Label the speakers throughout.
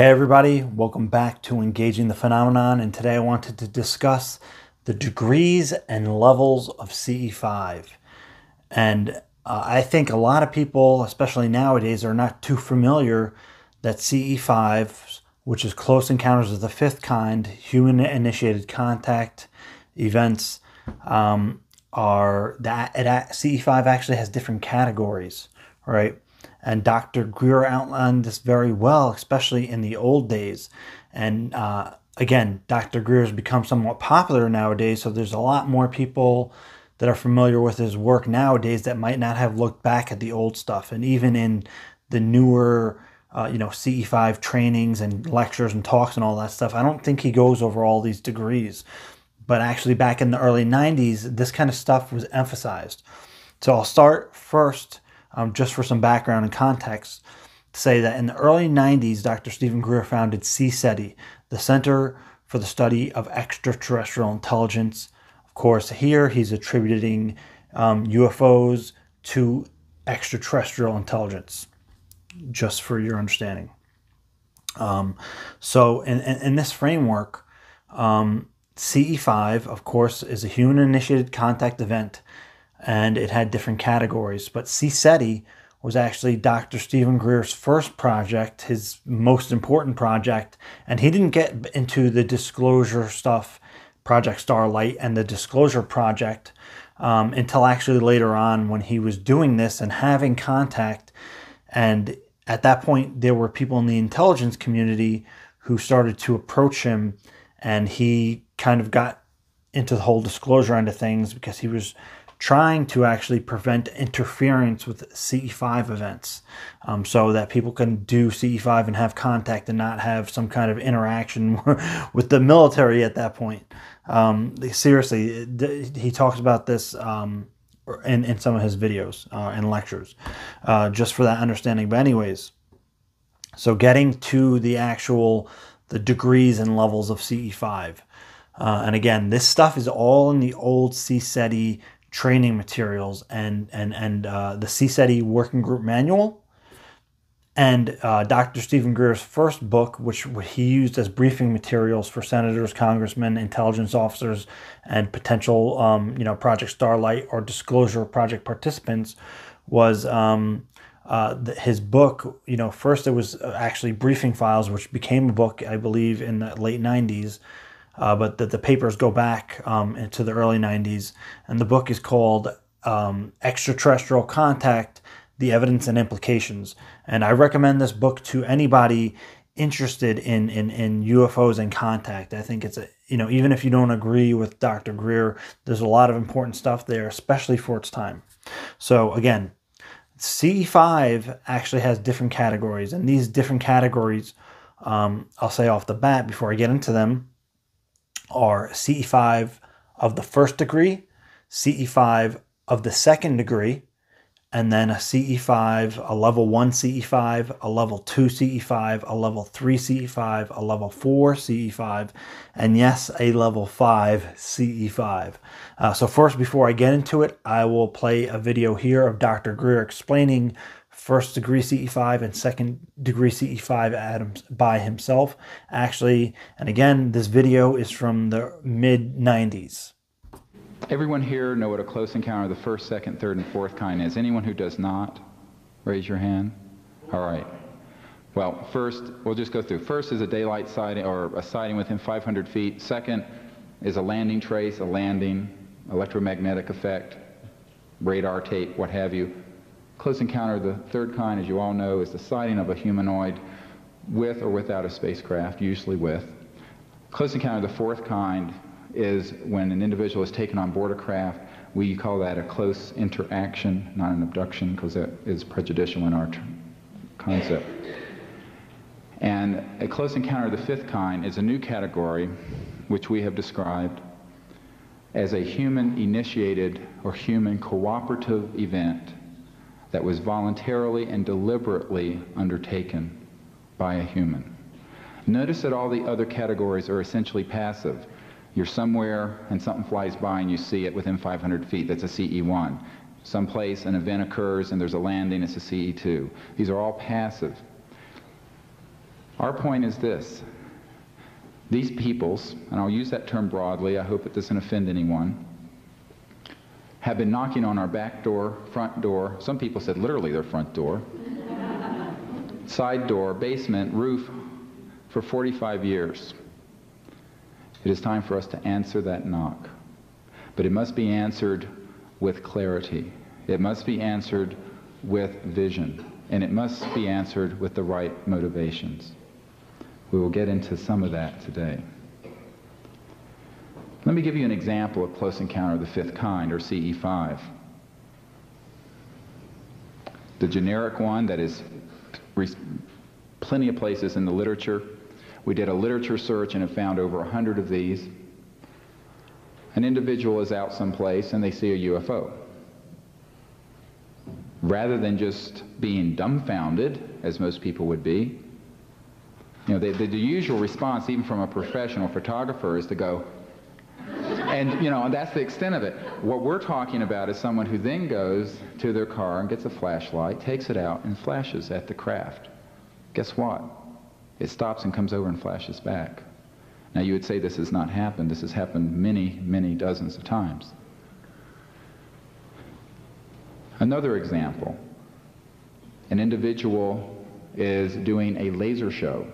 Speaker 1: Hey, everybody, welcome back to Engaging the Phenomenon. And today I wanted to discuss the degrees and levels of CE5. And uh, I think a lot of people, especially nowadays, are not too familiar that CE5, which is close encounters of the fifth kind, human initiated contact events, um, are that CE5 actually has different categories, right? And Dr. Greer outlined this very well, especially in the old days. And uh, again, Dr. Greer has become somewhat popular nowadays, so there's a lot more people that are familiar with his work nowadays that might not have looked back at the old stuff. And even in the newer, uh, you know, CE5 trainings and lectures and talks and all that stuff, I don't think he goes over all these degrees. But actually, back in the early 90s, this kind of stuff was emphasized. So I'll start first um, just for some background and context, to say that in the early 90s, Dr. Stephen Greer founded CSETI, the Center for the Study of Extraterrestrial Intelligence. Of course, here he's attributing um, UFOs to extraterrestrial intelligence, just for your understanding. Um, so, in, in, in, this framework, um, CE5, of course, is a human initiated contact event and it had different categories. But CSETI was actually Dr. Stephen Greer's first project, his most important project, and he didn't get into the disclosure stuff, Project Starlight, and the disclosure project um, until actually later on when he was doing this and having contact. And at that point, there were people in the intelligence community who started to approach him, and he kind of got into the whole disclosure end of things because he was trying to actually prevent interference with CE5 events um, so that people can do CE5 and have contact and not have some kind of interaction with the military at that point. Um, seriously, he talks about this um, in, in some of his videos uh, and lectures, uh, just for that understanding. But anyways, so getting to the actual the degrees and levels of CE5. Uh, and again, this stuff is all in the old CSETI training materials and and and uh, the CSETI working group manual and uh, Dr. Stephen Greer's first book, which he used as briefing materials for senators, congressmen, intelligence officers, and potential, um, you know, Project Starlight or Disclosure Project participants, was um, uh, the, his book. You know, first it was actually briefing files, which became a book, I believe, in the late '90s uh, but the, the papers go back um, into the early 90s. And the book is called um, Extraterrestrial Contact The Evidence and Implications. And I recommend this book to anybody interested in, in, in UFOs and contact. I think it's a, you know, even if you don't agree with Dr. Greer, there's a lot of important stuff there, especially for its time. So, again, CE5 actually has different categories, and these different categories, um, I'll say off the bat before I get into them, are CE5 of the first degree, CE5 of the second degree, and then a CE5, a level 1 CE5, a level 2 CE5, a level 3 CE5, a level 4 CE5, and yes, a level 5 CE5. Uh, so, first, before I get into it, I will play a video here of Dr. Greer explaining first degree CE5 and second degree CE5 atoms by himself. Actually, and again, this video is from the mid 90s.
Speaker 2: Everyone here know what a close encounter of the first, second, third, and fourth kind is. Anyone who does not, raise your hand. All right. Well, first, we'll just go through. First is a daylight sighting or a sighting within 500 feet. Second is a landing trace, a landing, electromagnetic effect, radar tape, what have you. Close encounter of the third kind, as you all know, is the sighting of a humanoid with or without a spacecraft, usually with. Close encounter of the fourth kind is when an individual is taken on board a craft. We call that a close interaction, not an abduction, because that is prejudicial in our concept. And a close encounter of the fifth kind is a new category which we have described as a human initiated or human cooperative event that was voluntarily and deliberately undertaken by a human. Notice that all the other categories are essentially passive. You're somewhere and something flies by and you see it within 500 feet. That's a CE1. Someplace an event occurs and there's a landing. It's a CE2. These are all passive. Our point is this. These peoples, and I'll use that term broadly, I hope it doesn't offend anyone, have been knocking on our back door, front door, some people said literally their front door, side door, basement, roof, for 45 years. It is time for us to answer that knock. But it must be answered with clarity. It must be answered with vision. And it must be answered with the right motivations. We will get into some of that today. Let me give you an example of close encounter of the fifth kind, or CE5. The generic one that is plenty of places in the literature. We did a literature search and have found over 100 of these. An individual is out someplace and they see a UFO. Rather than just being dumbfounded, as most people would be, you know, the, the, the usual response, even from a professional photographer, is to go, and you know, that's the extent of it. What we're talking about is someone who then goes to their car and gets a flashlight, takes it out, and flashes at the craft. Guess what? It stops and comes over and flashes back. Now you would say this has not happened. This has happened many, many dozens of times. Another example. An individual is doing a laser show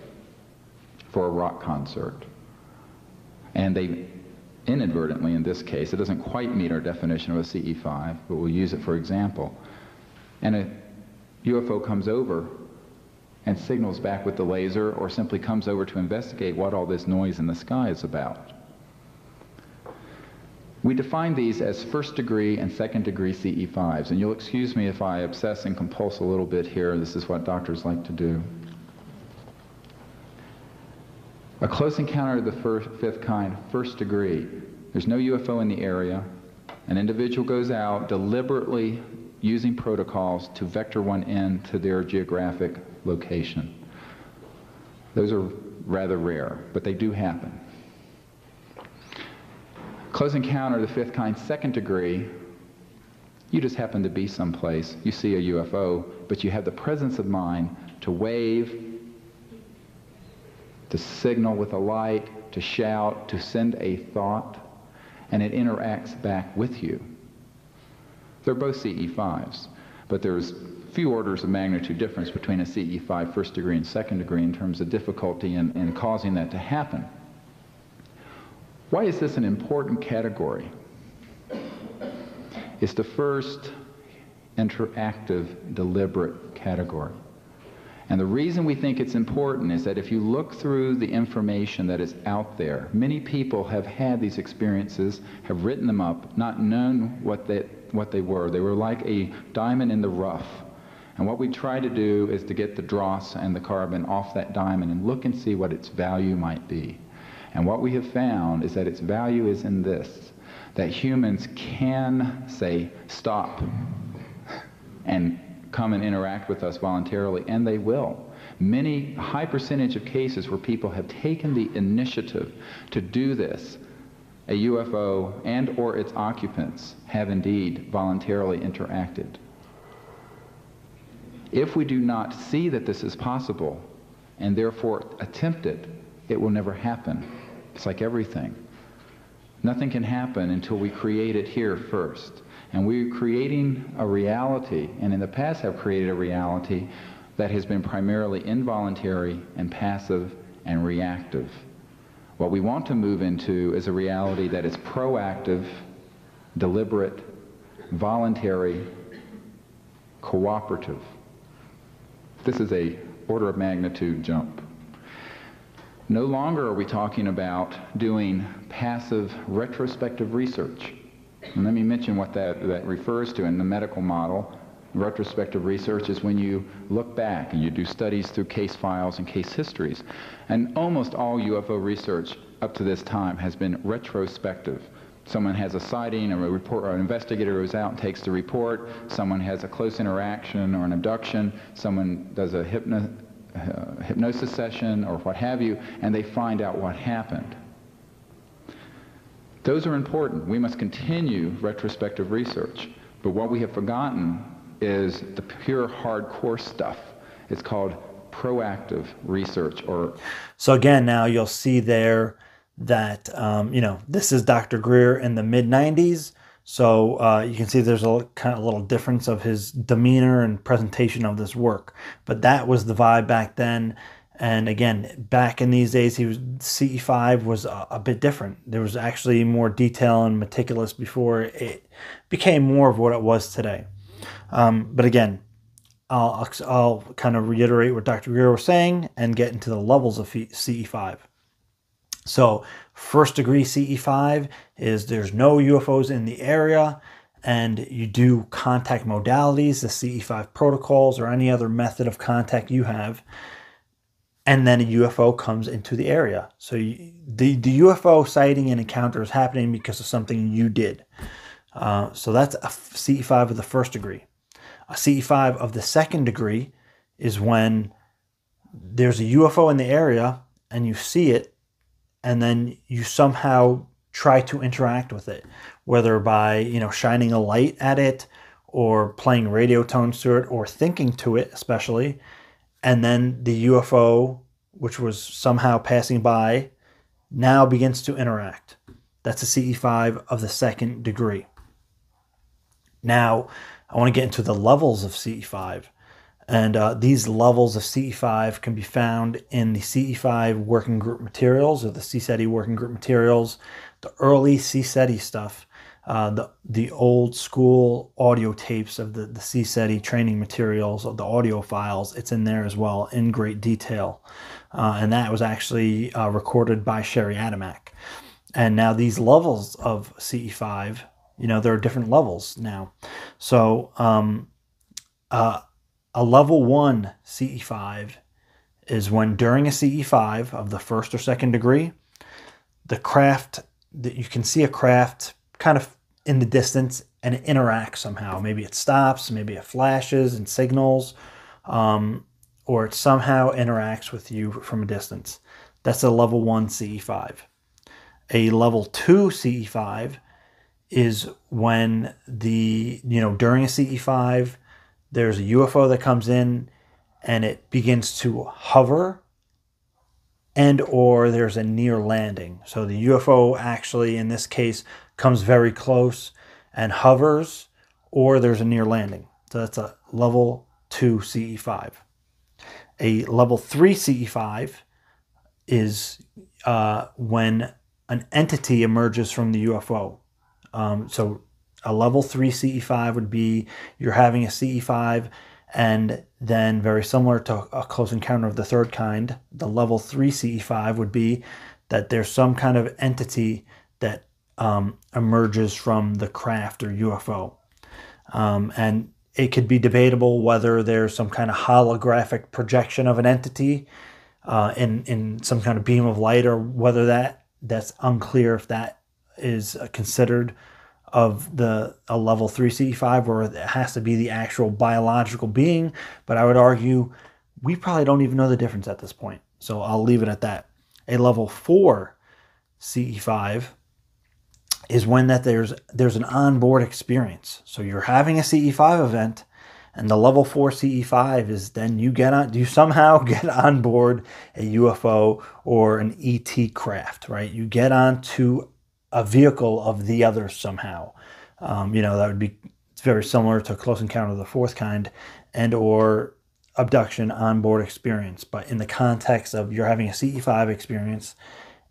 Speaker 2: for a rock concert. And they inadvertently, in this case, it doesn't quite meet our definition of a CE5, but we'll use it for example. And a UFO comes over and signals back with the laser or simply comes over to investigate what all this noise in the sky is about. We define these as first degree and second degree CE5s, and you'll excuse me if I obsess and compulse a little bit here. This is what doctors like to do. A close encounter of the first, fifth kind, first degree. There's no UFO in the area. An individual goes out deliberately using protocols to vector one in to their geographic location. Those are rather rare, but they do happen. Close encounter of the fifth kind, second degree, you just happen to be someplace, you see a UFO, but you have the presence of mind to wave, to signal with a light, to shout, to send a thought, and it interacts back with you. They're both CE5s, but there's few orders of magnitude difference between a CE5 first degree and second degree in terms of difficulty in, in causing that to happen. Why is this an important category? It's the first interactive, deliberate category. And the reason we think it's important is that if you look through the information that is out there, many people have had these experiences, have written them up, not known what they, what they were. They were like a diamond in the rough. And what we try to do is to get the dross and the carbon off that diamond and look and see what its value might be. And what we have found is that its value is in this, that humans can say, stop, and come and interact with us voluntarily, and they will. Many, high percentage of cases where people have taken the initiative to do this, a UFO and or its occupants have indeed voluntarily interacted. If we do not see that this is possible and therefore attempt it, it will never happen. It's like everything. Nothing can happen until we create it here first. And we're creating a reality, and in the past have created a reality that has been primarily involuntary and passive and reactive. What we want to move into is a reality that is proactive, deliberate, voluntary, cooperative. This is a order of magnitude jump. No longer are we talking about doing passive retrospective research. And let me mention what that, that refers to in the medical model. Retrospective research is when you look back and you do studies through case files and case histories. And almost all UFO research up to this time has been retrospective. Someone has a sighting, or a report, or an investigator goes out and takes the report. Someone has a close interaction or an abduction. Someone does a hypno, uh, hypnosis session or what have you, and they find out what happened. Those are important. We must continue retrospective research. But what we have forgotten is the pure hardcore stuff. It's called proactive research or
Speaker 1: so again now you'll see there that um, you know this is dr greer in the mid 90s so uh, you can see there's a kind of little difference of his demeanor and presentation of this work but that was the vibe back then and again back in these days he was ce5 was a, a bit different there was actually more detail and meticulous before it became more of what it was today um, but again I'll, I'll kind of reiterate what Dr. Greer was saying and get into the levels of CE5. So, first degree CE5 is there's no UFOs in the area, and you do contact modalities, the CE5 protocols, or any other method of contact you have, and then a UFO comes into the area. So, you, the, the UFO sighting and encounter is happening because of something you did. Uh, so, that's a CE5 of the first degree. A CE5 of the second degree is when there's a UFO in the area and you see it, and then you somehow try to interact with it, whether by you know shining a light at it, or playing radio tones to it, or thinking to it, especially, and then the UFO, which was somehow passing by, now begins to interact. That's a CE5 of the second degree. Now, I want to get into the levels of CE5. And uh, these levels of CE5 can be found in the CE5 working group materials or the CSETI working group materials, the early CSETI stuff, uh, the, the old school audio tapes of the, the CSETI training materials, of the audio files. It's in there as well in great detail. Uh, and that was actually uh, recorded by Shari Adamiak. And now these levels of CE5 you know, there are different levels now. So, um, uh, a level one CE5 is when during a CE5 of the first or second degree, the craft that you can see a craft kind of in the distance and it interacts somehow. Maybe it stops, maybe it flashes and signals, um, or it somehow interacts with you from a distance. That's a level one CE5. A level two CE5 is when the you know during a CE5 there's a UFO that comes in and it begins to hover and or there's a near landing. So the UFO actually in this case comes very close and hovers or there's a near landing. So that's a level 2 CE5. A level 3 CE5 is uh, when an entity emerges from the UFO. Um, so a level three CE5 would be you're having a CE5 and then very similar to a close encounter of the third kind, the level three CE5 would be that there's some kind of entity that um, emerges from the craft or UFO. Um, and it could be debatable whether there's some kind of holographic projection of an entity uh, in, in some kind of beam of light or whether that that's unclear if that is considered of the a level 3 CE5 where it has to be the actual biological being, but I would argue we probably don't even know the difference at this point. So I'll leave it at that. A level 4 CE5 is when that there's there's an onboard experience. So you're having a CE5 event and the level 4 CE5 is then you get on you somehow get on board a UFO or an ET craft, right? You get onto a vehicle of the other somehow. Um, you know, that would be very similar to a Close Encounter of the Fourth Kind and or abduction onboard experience. But in the context of you're having a CE5 experience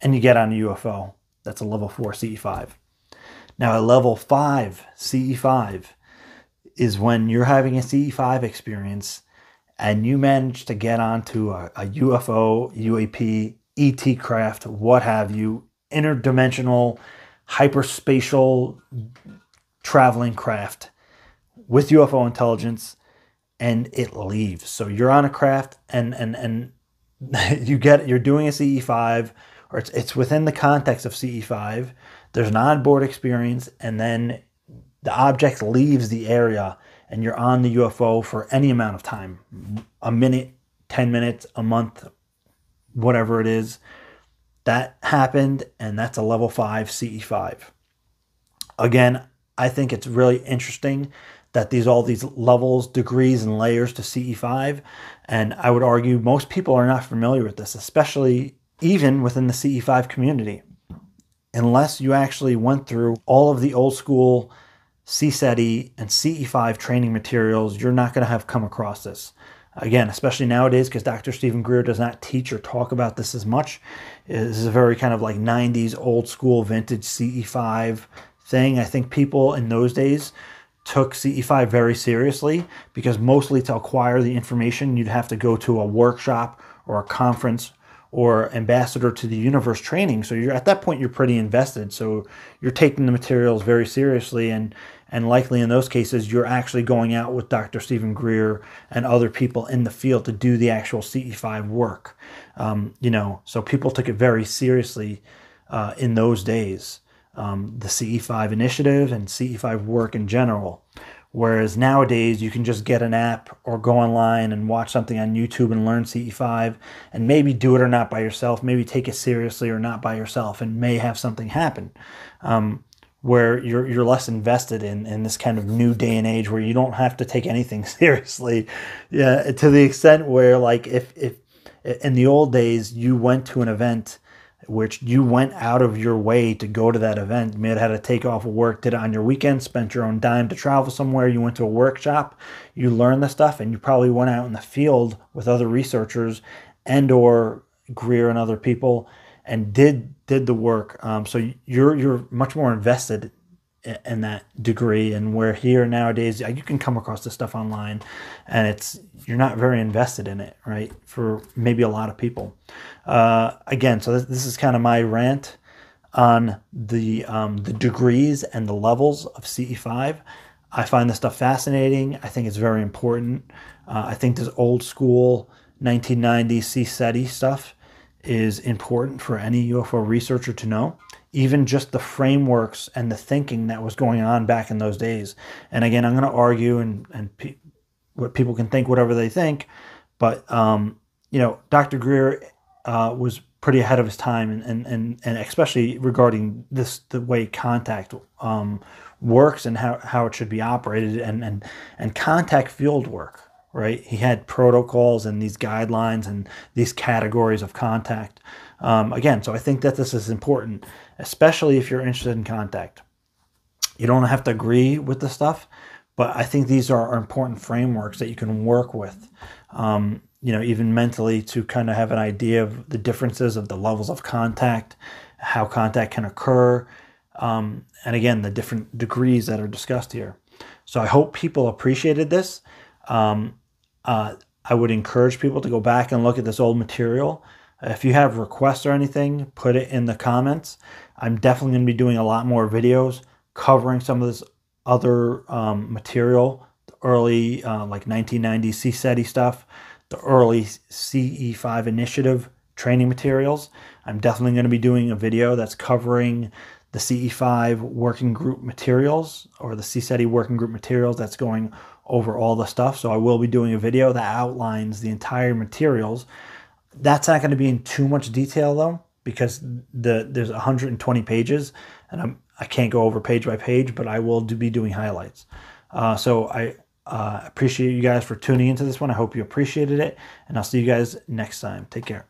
Speaker 1: and you get on a UFO, that's a level 4 CE5. Now, a level 5 CE5 is when you're having a CE5 experience and you manage to get onto a, a UFO, UAP, ET craft, what have you, interdimensional, hyperspatial traveling craft with UFO intelligence and it leaves. So you're on a craft and and and you get you're doing a CE5 or it's it's within the context of CE5. There's an onboard experience and then the object leaves the area and you're on the UFO for any amount of time. A minute, 10 minutes, a month, whatever it is. That happened, and that's a level 5 CE5. Again, I think it's really interesting that these all these levels, degrees, and layers to CE5. And I would argue most people are not familiar with this, especially even within the CE5 community, unless you actually went through all of the old school CSETI and CE5 training materials. You're not going to have come across this. Again, especially nowadays, because Dr. Stephen Greer does not teach or talk about this as much. This is a very kind of like 90s old school vintage CE5 thing. I think people in those days took CE5 very seriously because mostly to acquire the information, you'd have to go to a workshop or a conference or ambassador to the universe training. So you're at that point you're pretty invested. So you're taking the materials very seriously and and likely in those cases you're actually going out with Dr. Stephen Greer and other people in the field to do the actual CE5 work. Um, you know, so people took it very seriously uh, in those days um, the CE5 initiative and CE5 work in general. Whereas nowadays you can just get an app or go online and watch something on YouTube and learn CE5 and maybe do it or not by yourself, maybe take it seriously or not by yourself and may have something happen. Um, where you're you're less invested in in this kind of new day and age where you don't have to take anything seriously. Yeah, to the extent where like if if in the old days you went to an event which you went out of your way to go to that event. You may have had to take off of work, did it on your weekend, spent your own dime to travel somewhere. You went to a workshop, you learned the stuff, and you probably went out in the field with other researchers and or Greer and other people and did did the work. Um, so you're you're much more invested in that degree and where here nowadays. You can come across this stuff online and it's you're not very invested in it right for maybe a lot of people. Uh, again so this, this is kind of my rant on the um, the degrees and the levels of ce5 i find this stuff fascinating. I think it's very important. Uh, i think this old school 1990 CSETI stuff is important for any ufo researcher to know even just the frameworks and the thinking that was going on back in those days. And again, I'm going to argue and and pe- what people can think whatever they think, but um, you know, Dr. Greer uh, was pretty ahead of his time, and, and and and especially regarding this the way contact um, works and how, how it should be operated, and and and contact field work. Right, he had protocols and these guidelines and these categories of contact. Um, again, so I think that this is important especially if you're interested in contact. You don't have to agree with the stuff, but I think these are important frameworks that you can work with. Um, you know, even mentally to kind of have an idea of the differences of the levels of contact, how contact can occur, um, and again, the different degrees that are discussed here. So I hope people appreciated this. Um, uh, I would encourage people to go back and look at this old material. If you have requests or anything, put it in the comments. I'm definitely going to be doing a lot more videos covering some of this other um, material, the early uh, like 1990 CSETI stuff, the early CE5 initiative training materials. I'm definitely going to be doing a video that's covering the CE5 working group materials or the CSETI working group materials that's going over all the stuff. So I will be doing a video that outlines the entire materials. That's not going to be in too much detail though because the there's 120 pages and I'm I can't go over page by page, but I will do, be doing highlights. Uh, so I uh, appreciate you guys for tuning into this one. I hope you appreciated it, and I'll see you guys next time. Take care.